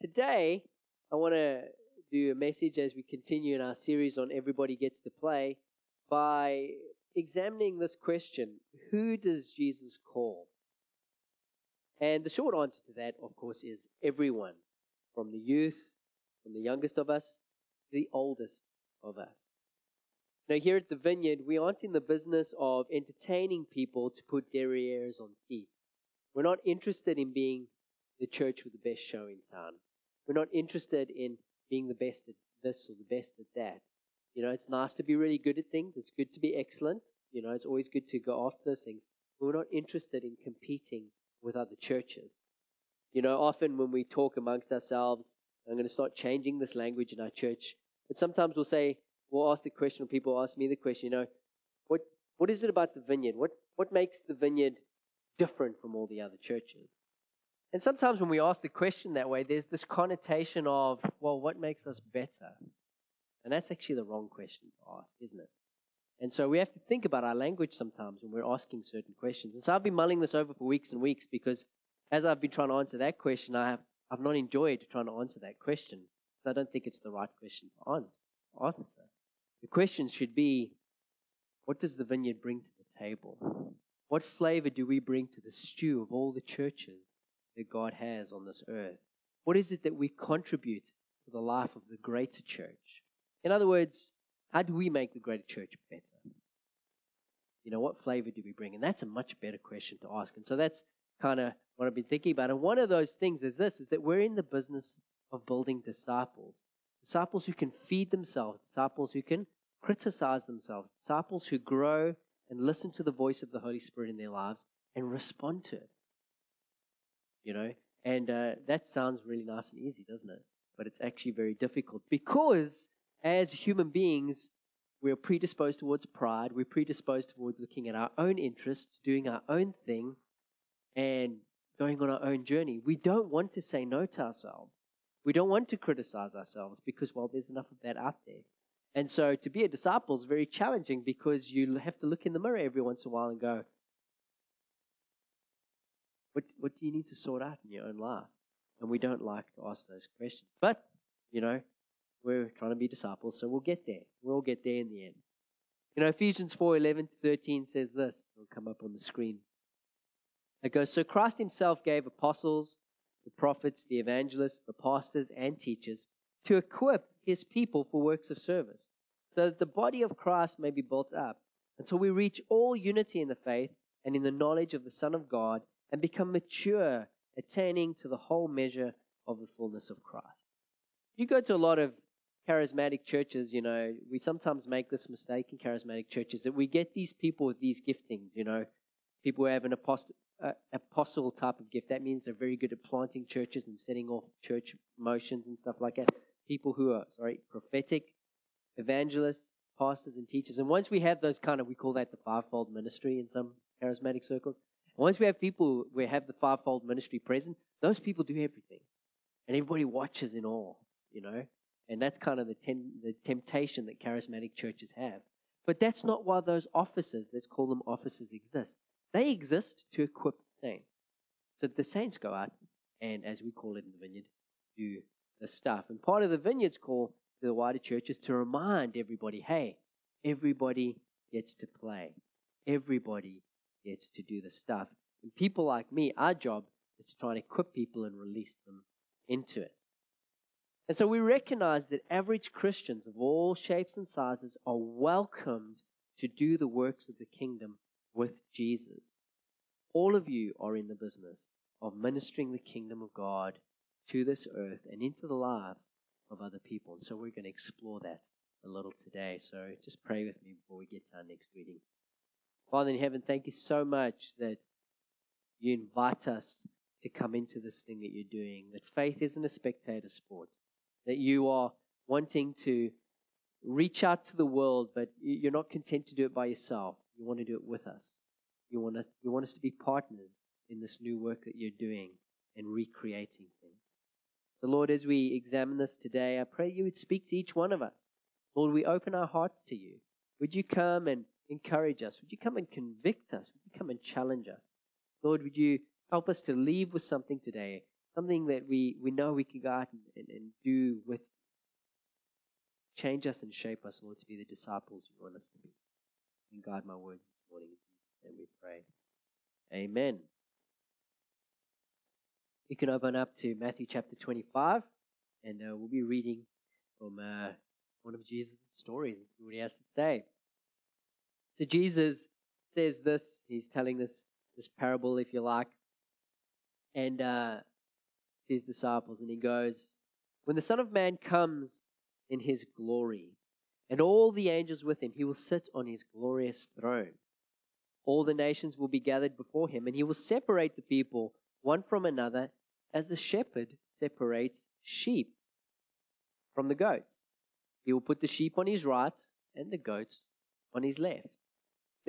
today I want to do a message as we continue in our series on Everybody Gets to Play by examining this question Who does Jesus call? And the short answer to that, of course, is everyone, from the youth, from the youngest of us, to the oldest of us. Now, here at the Vineyard, we aren't in the business of entertaining people to put derrieres on seats. We're not interested in being the church with the best show in town. We're not interested in being the best at this or the best at that. You know, it's nice to be really good at things. It's good to be excellent. You know, it's always good to go after those things. But we're not interested in competing with other churches. You know, often when we talk amongst ourselves, I'm going to start changing this language in our church. But sometimes we'll say, we'll ask the question, or people ask me the question, you know, what, what is it about the vineyard? What, what makes the vineyard different from all the other churches? And sometimes when we ask the question that way, there's this connotation of, well, what makes us better? And that's actually the wrong question to ask, isn't it? And so we have to think about our language sometimes when we're asking certain questions. And so I've been mulling this over for weeks and weeks because as I've been trying to answer that question, I have, I've not enjoyed trying to answer that question. I don't think it's the right question to answer. The question should be, what does the vineyard bring to the table? What flavor do we bring to the stew of all the churches that God has on this earth? What is it that we contribute to the life of the greater church? In other words, how do we make the greater church better? You know, what flavor do we bring? And that's a much better question to ask. And so that's kind of what I've been thinking about. And one of those things is this, is that we're in the business of building disciples. Disciples who can feed themselves, disciples who can criticize themselves, disciples who grow and listen to the voice of the Holy Spirit in their lives and respond to it. You know, and uh, that sounds really nice and easy, doesn't it? But it's actually very difficult because as human beings, we're predisposed towards pride. We're predisposed towards looking at our own interests, doing our own thing, and going on our own journey. We don't want to say no to ourselves. We don't want to criticize ourselves because, well, there's enough of that out there. And so to be a disciple is very challenging because you have to look in the mirror every once in a while and go, what, what do you need to sort out in your own life? And we don't like to ask those questions. But, you know, we're trying to be disciples, so we'll get there. We'll get there in the end. You know, Ephesians 4 11 to 13 says this. It'll come up on the screen. It goes, So Christ himself gave apostles, the prophets, the evangelists, the pastors, and teachers to equip his people for works of service, so that the body of Christ may be built up until we reach all unity in the faith and in the knowledge of the Son of God and become mature, attaining to the whole measure of the fullness of Christ. You go to a lot of charismatic churches, you know, we sometimes make this mistake in charismatic churches that we get these people with these giftings, you know, people who have an apostle, uh, apostle type of gift. That means they're very good at planting churches and setting off church motions and stuff like that. People who are, sorry, prophetic, evangelists, pastors, and teachers. And once we have those kind of, we call that the fivefold ministry in some charismatic circles. Once we have people we have the fivefold ministry present, those people do everything. And everybody watches in awe, you know. And that's kind of the, ten, the temptation that charismatic churches have. But that's not why those offices, let's call them offices, exist. They exist to equip the saints. So the saints go out and, as we call it in the vineyard, do the stuff. And part of the vineyard's call to the wider church is to remind everybody hey, everybody gets to play, everybody gets to do the stuff. And people like me, our job is to try and equip people and release them into it. And so we recognize that average Christians of all shapes and sizes are welcomed to do the works of the kingdom with Jesus. All of you are in the business of ministering the kingdom of God to this earth and into the lives of other people. And so we're going to explore that a little today. So just pray with me before we get to our next reading. Father in heaven, thank you so much that you invite us to come into this thing that you're doing, that faith isn't a spectator sport that you are wanting to reach out to the world, but you're not content to do it by yourself. You want to do it with us. You want, to, you want us to be partners in this new work that you're doing and recreating things. So, Lord, as we examine this today, I pray you would speak to each one of us. Lord, we open our hearts to you. Would you come and encourage us? Would you come and convict us? Would you come and challenge us? Lord, would you help us to leave with something today something that we, we know we can go out and, and, and do with. Change us and shape us, Lord, to be the disciples you want us to be. And guide my words this morning. And we pray. Amen. You can open up to Matthew chapter 25, and uh, we'll be reading from uh, one of Jesus' stories what he has to say. So Jesus says this, he's telling this, this parable, if you like, and uh, his disciples, and he goes, When the Son of Man comes in his glory, and all the angels with him, he will sit on his glorious throne. All the nations will be gathered before him, and he will separate the people one from another as the shepherd separates sheep from the goats. He will put the sheep on his right and the goats on his left.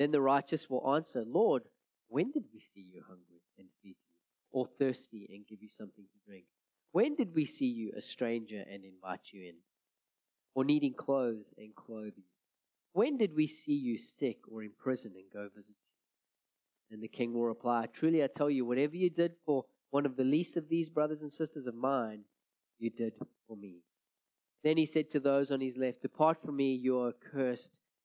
Then the righteous will answer, Lord, when did we see you hungry and feed you, or thirsty and give you something to drink? When did we see you a stranger and invite you in, or needing clothes and clothe you? When did we see you sick or in prison and go visit you? And the king will reply, Truly I tell you, whatever you did for one of the least of these brothers and sisters of mine, you did for me. Then he said to those on his left, Depart from me, you are cursed,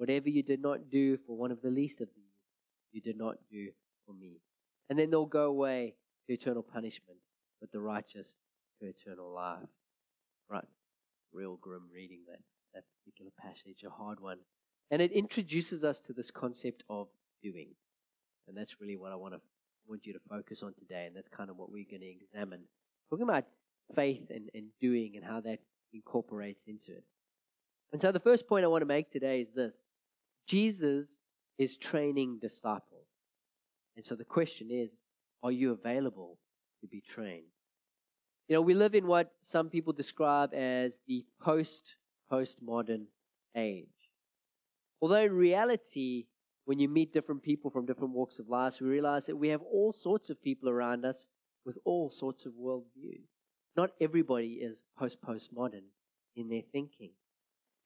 whatever you did not do for one of the least of these, you did not do for me. And then they'll go away to eternal punishment, but the righteous to eternal life. Right. Real grim reading that, that particular passage, a hard one. And it introduces us to this concept of doing. And that's really what I want to want you to focus on today, and that's kind of what we're going to examine. Talking about faith and, and doing and how that incorporates into it. And so the first point I want to make today is this Jesus is training disciples. And so the question is are you available to be trained? You know, we live in what some people describe as the post postmodern age. Although in reality, when you meet different people from different walks of life, we realize that we have all sorts of people around us with all sorts of worldviews. Not everybody is post postmodern in their thinking.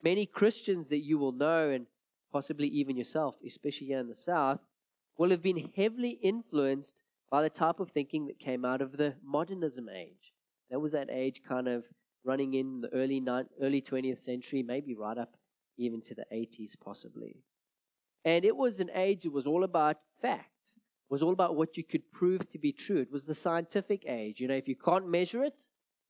Many Christians that you will know, and possibly even yourself, especially here in the South, will have been heavily influenced by the type of thinking that came out of the modernism age. That was that age kind of running in the early, early 20th century, maybe right up even to the 80s, possibly. And it was an age that was all about facts. It was all about what you could prove to be true. It was the scientific age. You know, if you can't measure it,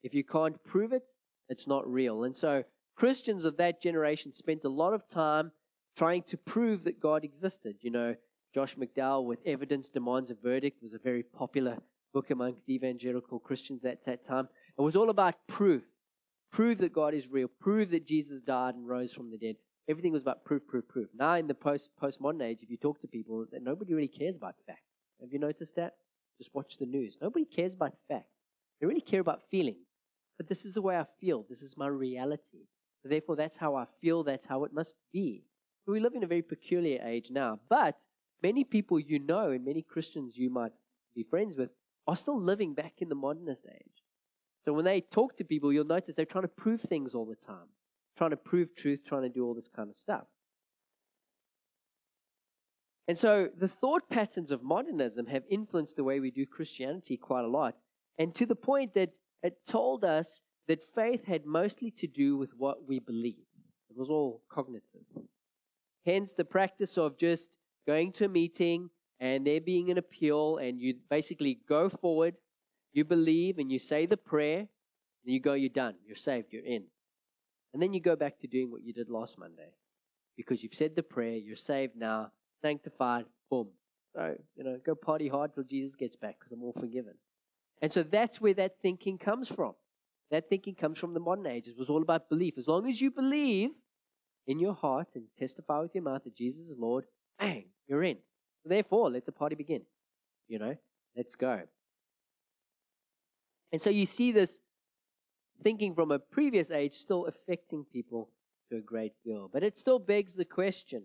if you can't prove it, it's not real. And so Christians of that generation spent a lot of time trying to prove that God existed. You know, Josh McDowell with Evidence Demands a Verdict was a very popular book amongst evangelical Christians at that time. It was all about proof. Prove that God is real. Prove that Jesus died and rose from the dead. Everything was about proof, proof, proof. Now, in the post postmodern age, if you talk to people, nobody really cares about facts. Have you noticed that? Just watch the news. Nobody cares about facts. They really care about feeling. But this is the way I feel. This is my reality. Therefore, that's how I feel. That's how it must be. We live in a very peculiar age now. But many people you know and many Christians you might be friends with are still living back in the modernist age. So when they talk to people, you'll notice they're trying to prove things all the time trying to prove truth, trying to do all this kind of stuff. And so the thought patterns of modernism have influenced the way we do Christianity quite a lot, and to the point that it told us that faith had mostly to do with what we believe. It was all cognitive. Hence the practice of just going to a meeting and there being an appeal, and you basically go forward You believe and you say the prayer, and you go, you're done. You're saved. You're in. And then you go back to doing what you did last Monday because you've said the prayer, you're saved now, sanctified, boom. So, you know, go party hard till Jesus gets back because I'm all forgiven. And so that's where that thinking comes from. That thinking comes from the modern age. It was all about belief. As long as you believe in your heart and testify with your mouth that Jesus is Lord, bang, you're in. Therefore, let the party begin. You know, let's go. And so you see this thinking from a previous age still affecting people to a great deal. But it still begs the question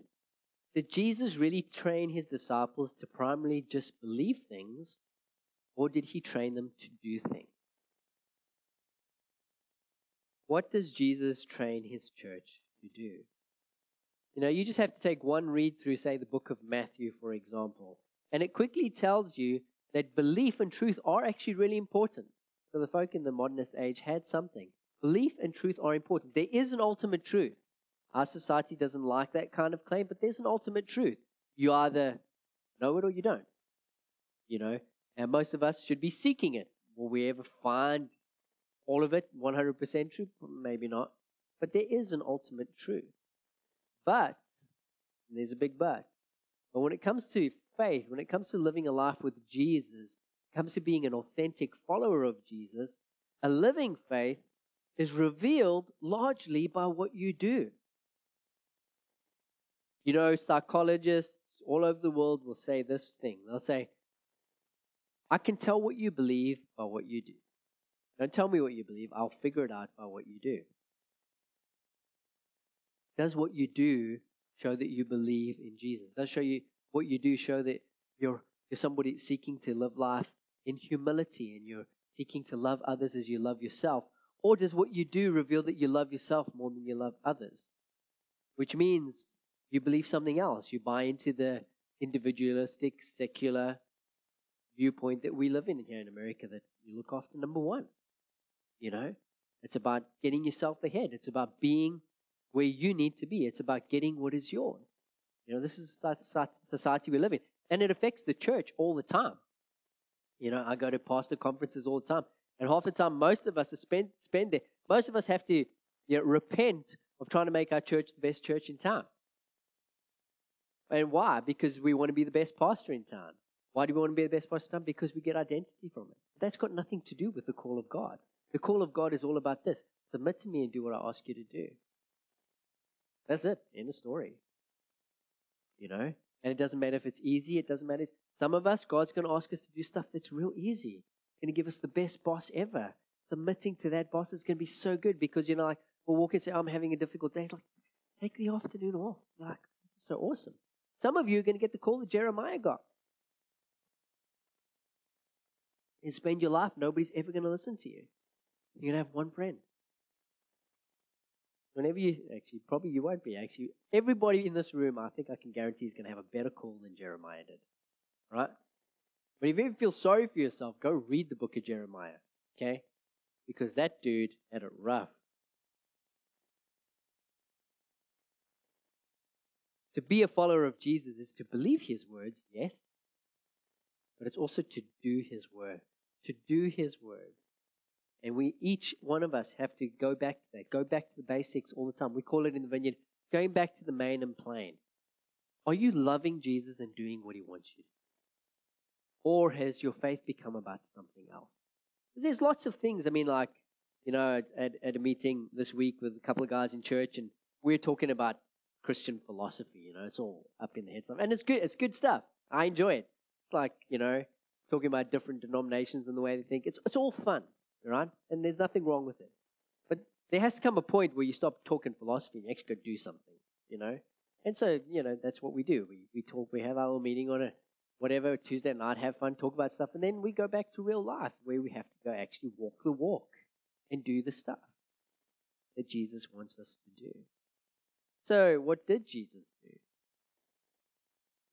did Jesus really train his disciples to primarily just believe things, or did he train them to do things? What does Jesus train his church to do? You know, you just have to take one read through, say, the book of Matthew, for example, and it quickly tells you that belief and truth are actually really important. So the folk in the modernist age had something. Belief and truth are important. There is an ultimate truth. Our society doesn't like that kind of claim, but there's an ultimate truth. You either know it or you don't. You know, and most of us should be seeking it. Will we ever find all of it 100% true? Maybe not. But there is an ultimate truth. But, there's a big but. But when it comes to faith, when it comes to living a life with Jesus, comes to being an authentic follower of Jesus, a living faith is revealed largely by what you do. You know, psychologists all over the world will say this thing. They'll say, I can tell what you believe by what you do. Don't tell me what you believe, I'll figure it out by what you do. Does what you do show that you believe in Jesus? Does show you what you do show that you're you're somebody seeking to live life in humility and you're seeking to love others as you love yourself? Or does what you do reveal that you love yourself more than you love others? Which means you believe something else. You buy into the individualistic, secular viewpoint that we live in here in America that you look after number one. You know, it's about getting yourself ahead. It's about being where you need to be. It's about getting what is yours. You know, this is the society we live in. And it affects the church all the time. You know, I go to pastor conferences all the time. And half the time, most of us spend, spend there. Most of us have to you know, repent of trying to make our church the best church in town. And why? Because we want to be the best pastor in town. Why do we want to be the best pastor in town? Because we get identity from it. That's got nothing to do with the call of God. The call of God is all about this submit to me and do what I ask you to do. That's it. End of story. You know? And it doesn't matter if it's easy, it doesn't matter. Some of us, God's going to ask us to do stuff that's real easy. Going to give us the best boss ever. Submitting to that boss is going to be so good because, you know, like, we'll walk and say, I'm having a difficult day. Like, take the afternoon off. Like, so awesome. Some of you are going to get the call that Jeremiah got. And spend your life, nobody's ever going to listen to you. You're going to have one friend. Whenever you, actually, probably you won't be, actually. Everybody in this room, I think I can guarantee, is going to have a better call than Jeremiah did. Right? But if you ever feel sorry for yourself, go read the book of Jeremiah. Okay? Because that dude had it rough. To be a follower of Jesus is to believe his words, yes, but it's also to do his word. To do his word. And we each one of us have to go back to that, go back to the basics all the time. We call it in the vineyard going back to the main and plain. Are you loving Jesus and doing what he wants you to do? Or has your faith become about something else? There's lots of things. I mean, like, you know, at, at a meeting this week with a couple of guys in church, and we're talking about Christian philosophy. You know, it's all up in the head stuff, and it's good. It's good stuff. I enjoy it. It's like you know, talking about different denominations and the way they think. It's it's all fun, right? And there's nothing wrong with it. But there has to come a point where you stop talking philosophy and actually go do something. You know, and so you know that's what we do. We we talk. We have our little meeting on a whatever Tuesday night, have fun, talk about stuff, and then we go back to real life where we have to go actually walk the walk and do the stuff that Jesus wants us to do. So, what did Jesus do?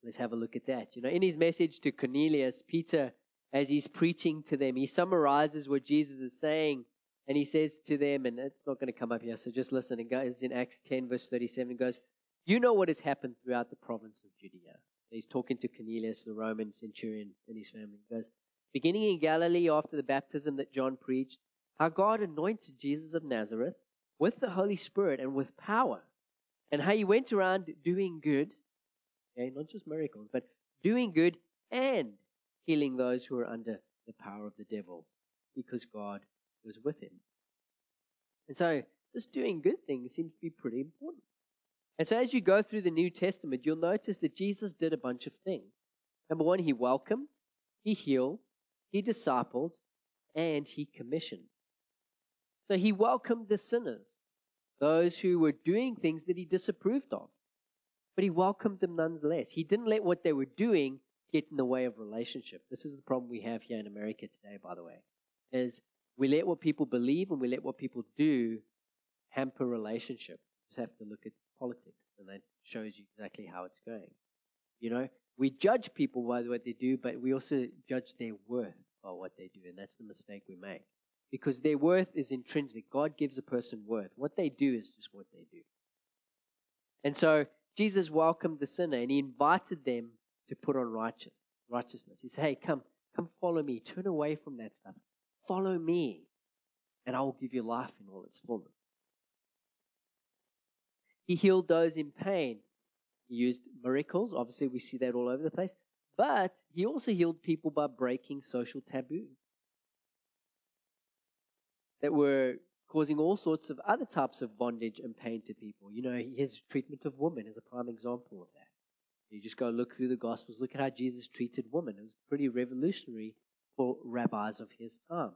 Let's have a look at that. You know, in his message to Cornelius, Peter, as he's preaching to them, he summarizes what Jesus is saying, and he says to them, and it's not going to come up here, so just listen. It goes in Acts 10, verse 37, it goes, You know what has happened throughout the province of Judea. He's talking to Cornelius, the Roman centurion, and his family. He goes, beginning in Galilee after the baptism that John preached, how God anointed Jesus of Nazareth with the Holy Spirit and with power, and how he went around doing good, okay, not just miracles, but doing good and healing those who were under the power of the devil because God was with him. And so, this doing good things seems to be pretty important. And so, as you go through the New Testament, you'll notice that Jesus did a bunch of things. Number one, he welcomed, he healed, he discipled, and he commissioned. So, he welcomed the sinners, those who were doing things that he disapproved of. But he welcomed them nonetheless. He didn't let what they were doing get in the way of relationship. This is the problem we have here in America today, by the way, is we let what people believe and we let what people do hamper relationship. You just have to look at politics, and that shows you exactly how it's going. You know, we judge people by what they do, but we also judge their worth by what they do, and that's the mistake we make. Because their worth is intrinsic. God gives a person worth. What they do is just what they do. And so Jesus welcomed the sinner and he invited them to put on righteous, righteousness. He said, Hey, come, come follow me. Turn away from that stuff. Follow me, and I will give you life in all its fullness. He healed those in pain. He used miracles. Obviously, we see that all over the place. But he also healed people by breaking social taboos that were causing all sorts of other types of bondage and pain to people. You know, his treatment of women is a prime example of that. You just go look through the Gospels, look at how Jesus treated women. It was pretty revolutionary for rabbis of his time.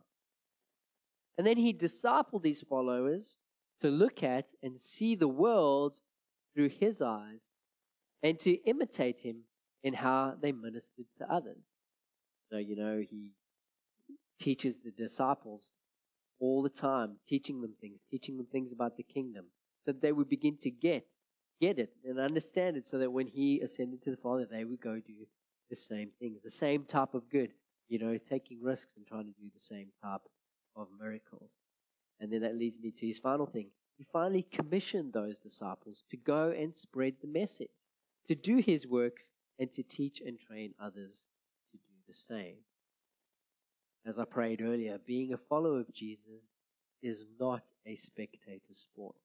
And then he discipled these followers to look at and see the world through his eyes and to imitate him in how they ministered to others. So, you know, he teaches the disciples all the time, teaching them things, teaching them things about the kingdom, so that they would begin to get get it and understand it so that when he ascended to the Father, they would go do the same things, the same type of good, you know, taking risks and trying to do the same type of miracles. And then that leads me to his final thing. He finally commissioned those disciples to go and spread the message, to do his works, and to teach and train others to do the same. As I prayed earlier, being a follower of Jesus is not a spectator sport.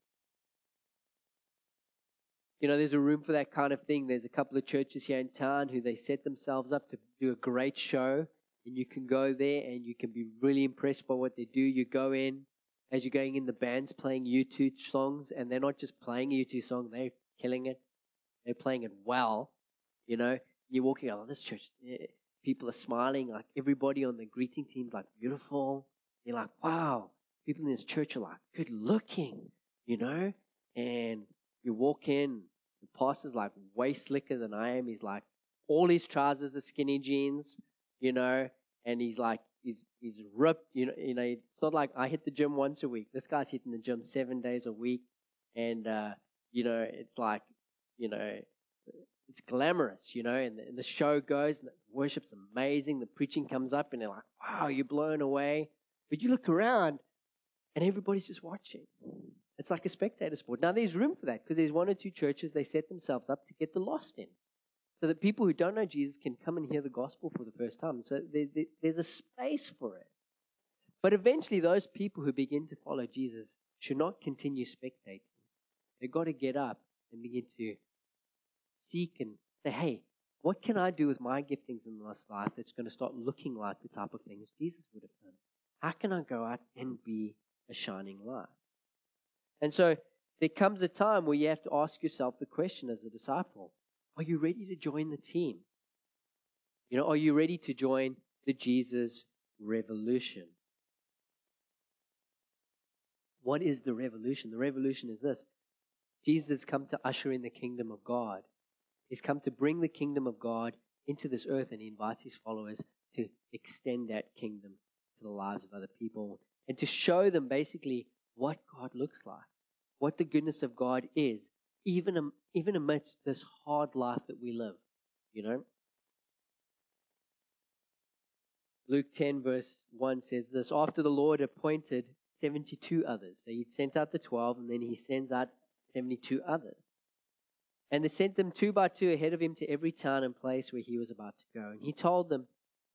You know, there's a room for that kind of thing. There's a couple of churches here in town who they set themselves up to do a great show, and you can go there and you can be really impressed by what they do. You go in as you're going in, the band's playing U2 songs, and they're not just playing a U2 song, they're killing it. They're playing it well. You know, you're walking out of this church, eh, people are smiling, like everybody on the greeting team's like beautiful. You're like, wow, people in this church are like good looking, you know, and you walk in, the pastor's like way slicker than I am. He's like, all his trousers are skinny jeans, you know, and he's like, he's, he's ripped, you know, you know, it's not like I hit the gym once a week. This guy's hitting the gym seven days a week. And, uh, you know, it's like, you know, it's glamorous, you know, and the, and the show goes and the worship's amazing. The preaching comes up and they're like, wow, you're blown away. But you look around and everybody's just watching. It's like a spectator sport. Now, there's room for that because there's one or two churches they set themselves up to get the lost in. So that people who don't know Jesus can come and hear the gospel for the first time. So there, there, there's a space for it. But eventually, those people who begin to follow Jesus should not continue spectating. They've got to get up and begin to seek and say, hey, what can I do with my giftings in this life that's going to start looking like the type of things Jesus would have done? How can I go out and be a shining light? And so there comes a time where you have to ask yourself the question as a disciple Are you ready to join the team? You know, are you ready to join the Jesus revolution? What is the revolution? The revolution is this Jesus has come to usher in the kingdom of God. He's come to bring the kingdom of God into this earth, and he invites his followers to extend that kingdom to the lives of other people and to show them basically what God looks like, what the goodness of God is, even, even amidst this hard life that we live, you know? Luke 10, verse 1 says this After the Lord appointed 72 others. So he sent out the 12, and then he sends out 72 others. And they sent them two by two ahead of him to every town and place where he was about to go. And he told them,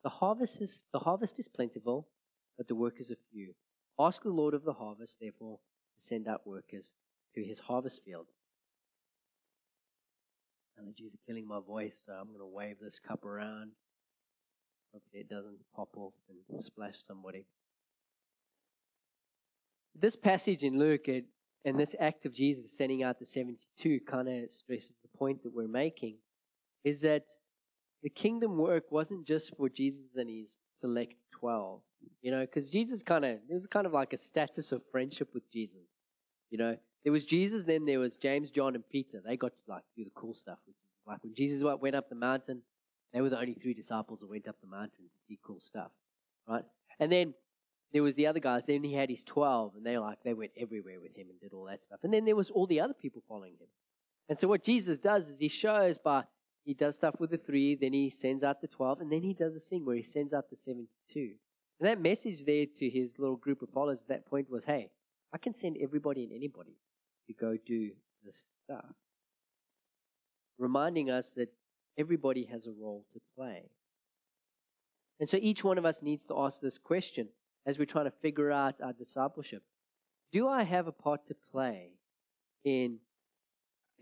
The harvest is the harvest is plentiful, but the workers are few. Ask the Lord of the harvest, therefore, to send out workers to his harvest field. Allergies are killing my voice, so I'm going to wave this cup around. Hopefully it doesn't pop off and splash somebody. This passage in Luke it, and this act of Jesus sending out the 72 kind of stresses the point that we're making is that the kingdom work wasn't just for Jesus and his select 12. You know, because Jesus kind of, there was kind of like a status of friendship with Jesus. You know, there was Jesus, then there was James, John, and Peter. They got to like do the cool stuff. Like when Jesus went up the mountain, they were the only three disciples that went up the mountain to see cool stuff, right? And then there was the other guys. Then he had his twelve, and they like they went everywhere with him and did all that stuff. And then there was all the other people following him. And so what Jesus does is he shows by he does stuff with the three, then he sends out the twelve, and then he does this thing where he sends out the seventy-two. And that message there to his little group of followers at that point was, hey, I can send everybody and anybody to go do this stuff. Reminding us that everybody has a role to play. And so each one of us needs to ask this question as we're trying to figure out our discipleship. Do I have a part to play in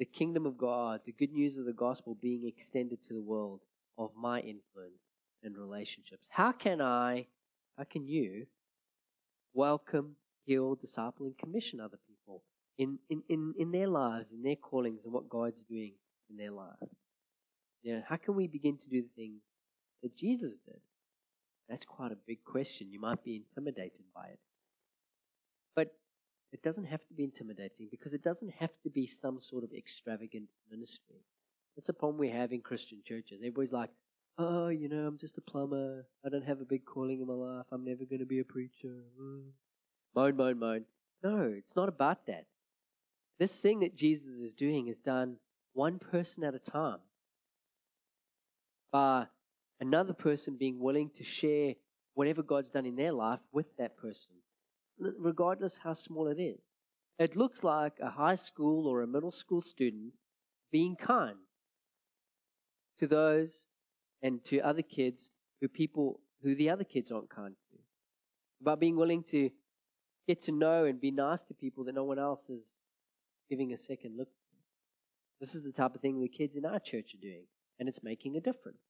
the kingdom of God, the good news of the gospel being extended to the world of my influence and relationships? How can I, how can you welcome, heal, disciple, and commission other people in, in, in, in their lives, in their callings, and what God's doing in their lives? You know, how can we begin to do the things that Jesus did? That's quite a big question. You might be intimidated by it. But it doesn't have to be intimidating because it doesn't have to be some sort of extravagant ministry. That's a problem we have in Christian churches. Everybody's like, oh, you know, I'm just a plumber. I don't have a big calling in my life. I'm never going to be a preacher. Moan, moan, moan. No, it's not about that. This thing that Jesus is doing is done one person at a time by another person being willing to share whatever God's done in their life with that person, regardless how small it is. It looks like a high school or a middle school student being kind to those and to other kids who people who the other kids aren't kind to. About being willing to get to know and be nice to people that no one else is giving a second look. This is the type of thing the kids in our church are doing, and it's making a difference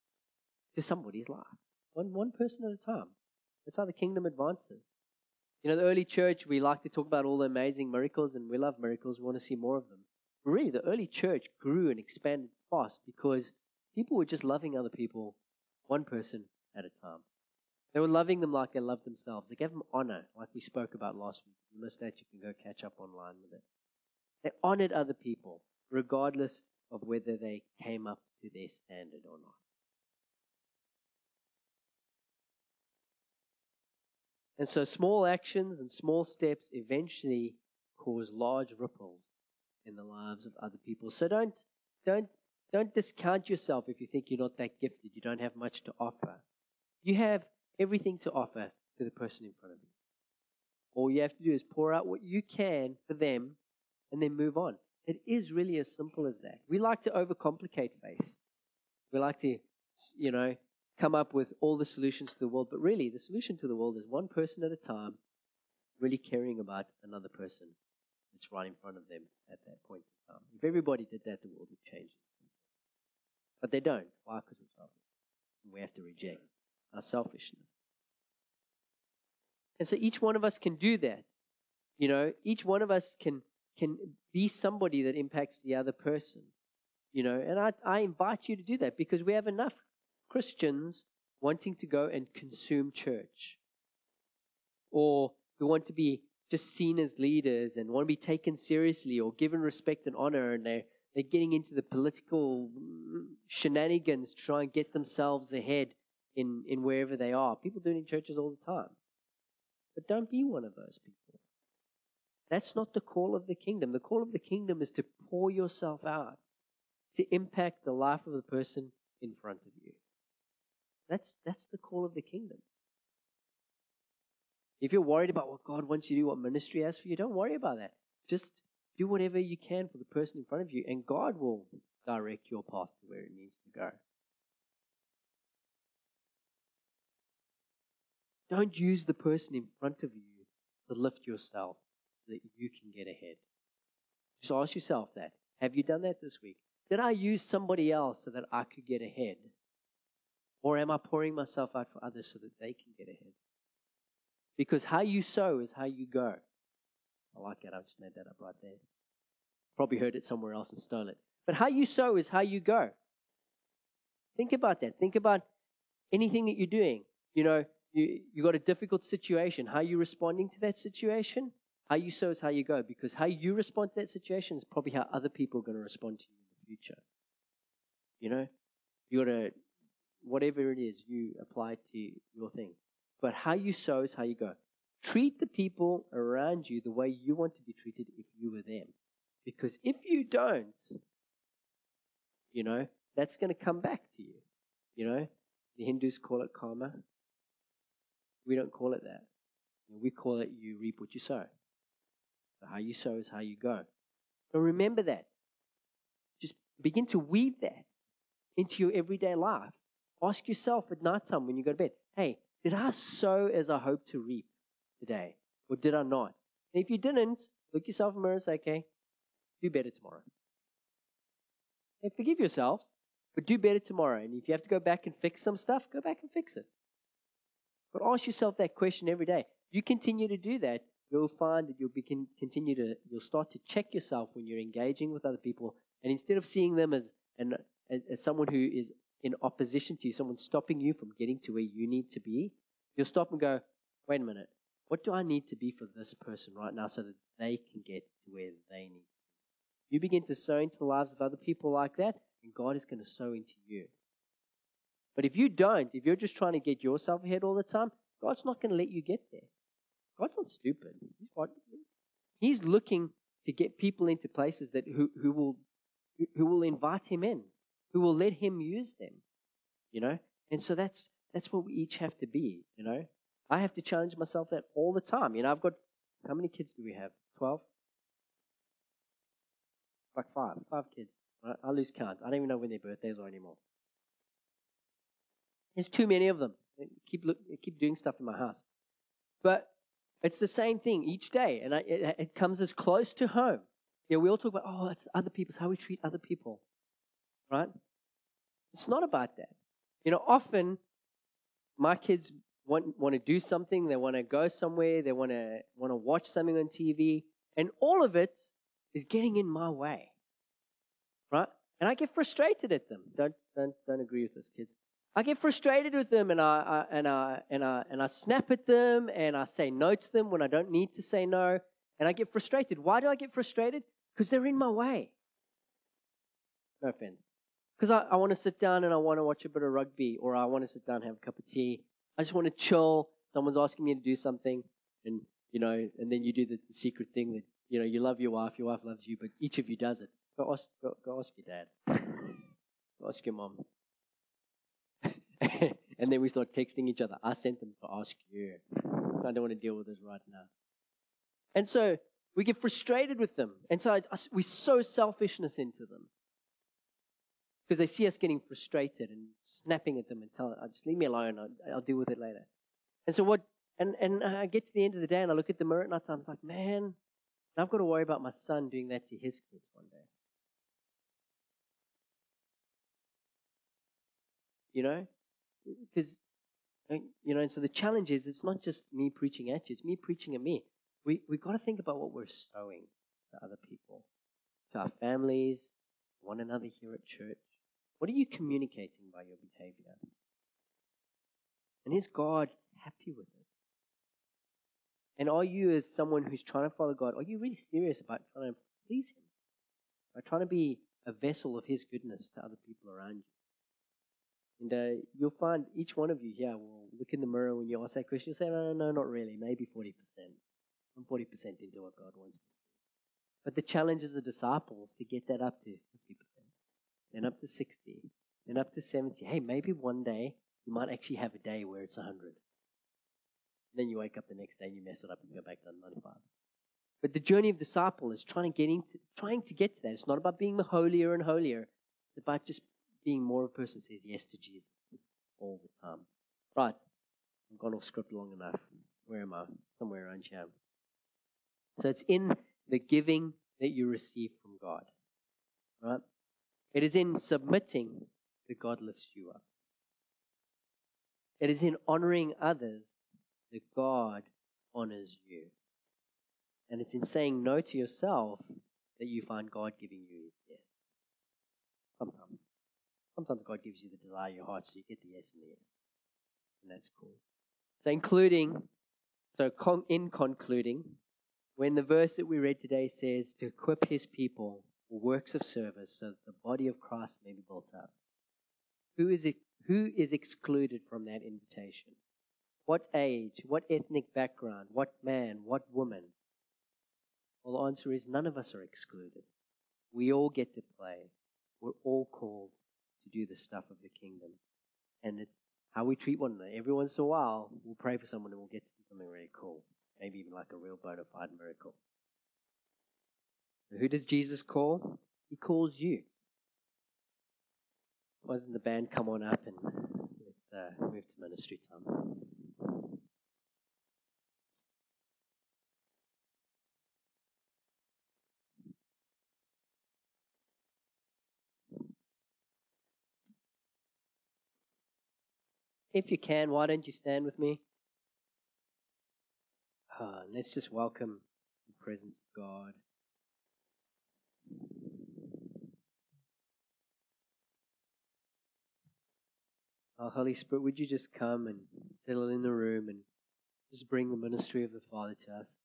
to somebody's life. One, one person at a time. That's how the kingdom advances. You know, the early church, we like to talk about all the amazing miracles, and we love miracles. We want to see more of them. But really, the early church grew and expanded fast because people were just loving other people, one person at a time. They were loving them like they loved themselves. They gave them honor, like we spoke about last week. If you missed that, you can go catch up online with it. They honored other people, regardless of whether they came up to their standard or not. And so small actions and small steps eventually cause large ripples in the lives of other people. So don't, don't, don't discount yourself if you think you're not that gifted, you don't have much to offer. You have everything to offer to the person in front of you. All you have to do is pour out what you can for them and then move on. It is really as simple as that. We like to overcomplicate faith. We like to, you know, come up with all the solutions to the world, but really the solution to the world is one person at a time, really caring about another person that's right in front of them at that point in time. If everybody did that, the world would change. But they don't. Why? Because we're selfish. We have to reject our selfishness. And so each one of us can do that. You know, each one of us can can be somebody that impacts the other person. You know, and I, I invite you to do that because we have enough Christians wanting to go and consume church, or who want to be just seen as leaders and want to be taken seriously or given respect and honor, and they're, they're getting into the political shenanigans to try and get themselves ahead in, in wherever they are. People do it in churches all the time. But don't be one of those people. That's not the call of the kingdom. The call of the kingdom is to pour yourself out, to impact the life of the person in front of you. That's, that's the call of the kingdom. If you're worried about what God wants you to do, what ministry has for you, don't worry about that. Just do whatever you can for the person in front of you, and God will direct your path to where it needs to go. Don't use the person in front of you to lift yourself so that you can get ahead. Just ask yourself that. Have you done that this week? Did I use somebody else so that I could get ahead? Or am I pouring myself out for others so that they can get ahead? Because how you sow is how you go. I like that. I just made that up right there. Probably heard it somewhere else and stole it. But how you sow is how you go. Think about that. Think about anything that you're doing. You know, you, you got a difficult situation. How are you responding to that situation? How you sow is how you go. Because how you respond to that situation is probably how other people are going to respond to you in the future. You know, you got to, whatever it is, you apply to your thing. But how you sow is how you go. Treat the people around you the way you want to be treated if you were them. Because if you don't, you know, that's going to come back to you. You know, the Hindus call it karma. We don't call it that. We call it you reap what you sow. So how you sow is how you go. But remember that. Just begin to weave that into your everyday life. Ask yourself at night time when you go to bed, hey, did I sow as I hope to reap today? Or did I not? And if you didn't, look yourself in the mirror and say, okay, do better tomorrow. And forgive yourself, but do better tomorrow. And if you have to go back and fix some stuff, go back and fix it. But ask yourself that question every day. You continue to do that, you'll find that you'll begin, continue to, you'll start to check yourself when you're engaging with other people. And instead of seeing them as, an, as, as someone who is in opposition to you, someone stopping you from getting to where you need to be, you'll stop and go, wait a minute, what do I need to be for this person right now so that they can get to where they need to be? you begin to sow into the lives of other people like that, and God is going to sow into you. But if you don't, if you're just trying to get yourself ahead all the time, God's not going to let you get there. God's not stupid. He's looking to get people into places that who, who will who will invite him in, who will let him use them. You know? And so that's that's what we each have to be, you know. I have to challenge myself that all the time. You know, I've got how many kids do we have? Twelve? Like five, five kids. I, lose count. I don't even know when their birthdays are anymore. There's too many of them. I keep look, I keep doing stuff in my house, but it's the same thing each day, and I, it, it comes as close to home. Yeah, we all talk about oh, it's other people's how we treat other people, right? It's not about that. You know, often my kids want want to do something. They want to go somewhere. They want to want to watch something on TV, and all of it is getting in my way. Right? And I get frustrated at them. Don't, don't, don't agree with this, kids. I get frustrated with them and I, I, and I, and I, and I snap at them and I say no to them when I don't need to say no. And I get frustrated. Why do I get frustrated? Because they're in my way. No offense. Because I, I want to sit down and I want to watch a bit of rugby or I want to sit down and have a cup of tea. I just want to chill. Someone's asking me to do something and, you know, and then you do the, the secret thing that you know, you love your wife, your wife loves you, but each of you does it. Go ask, go, go ask your dad. Go ask your mom. and then we start texting each other. I sent them to ask you. I don't want to deal with this right now. And so we get frustrated with them. And so I, I, we sow selfishness into them. Because they see us getting frustrated and snapping at them and telling, oh, just leave me alone. I'll, I'll deal with it later. And so what, and, and I get to the end of the day and I look at the mirror and I'm like, man, I've got to worry about my son doing that to his kids one day. You know? Because, you know, and so the challenge is it's not just me preaching at you, it's me preaching at me. We, we've got to think about what we're sowing to other people, to our families, one another here at church. What are you communicating by your behavior? And is God happy with it? And are you, as someone who's trying to follow God, are you really serious about trying to please Him? By trying to be a vessel of His goodness to other people around you? And uh, you'll find each one of you here will look in the mirror when you ask that question. You'll say, no, no, no, not really. Maybe 40%. I'm 40% into what God wants. But the challenge as the disciples to get that up to 50%, then up to 60, then up to 70. Hey, maybe one day you might actually have a day where it's 100. Then you wake up the next day and you mess it up and go back to 95. But the journey of disciple is trying to get into, trying to get to that. It's not about being the holier and holier. It's about just being more of a person who says yes to Jesus all the time. Right. I've gone off script long enough. Where am I? Somewhere around here. So it's in the giving that you receive from God. Right? It is in submitting that God lifts you up. It is in honoring others that God honors you. And it's in saying no to yourself that you find God giving you his yes. Sometimes. Sometimes God gives you the desire of your heart, so you get the yes and the yes. And that's cool. So, including, so con- in concluding, when the verse that we read today says to equip his people works of service so that the body of Christ may be built up, who is, it, who is excluded from that invitation? What age? What ethnic background? What man? What woman? Well, the answer is none of us are excluded. We all get to play. We're all called to do the stuff of the kingdom. And it's how we treat one another. Every once in a while, we'll pray for someone and we'll get something really cool. Maybe even like a real bona fide miracle. Who does Jesus call? He calls you. Why doesn't the band come on up and let's uh, move to ministry time? If you can, why don't you stand with me? Uh, let's just welcome the presence of God. Oh, Holy Spirit, would you just come and settle in the room and just bring the ministry of the Father to us?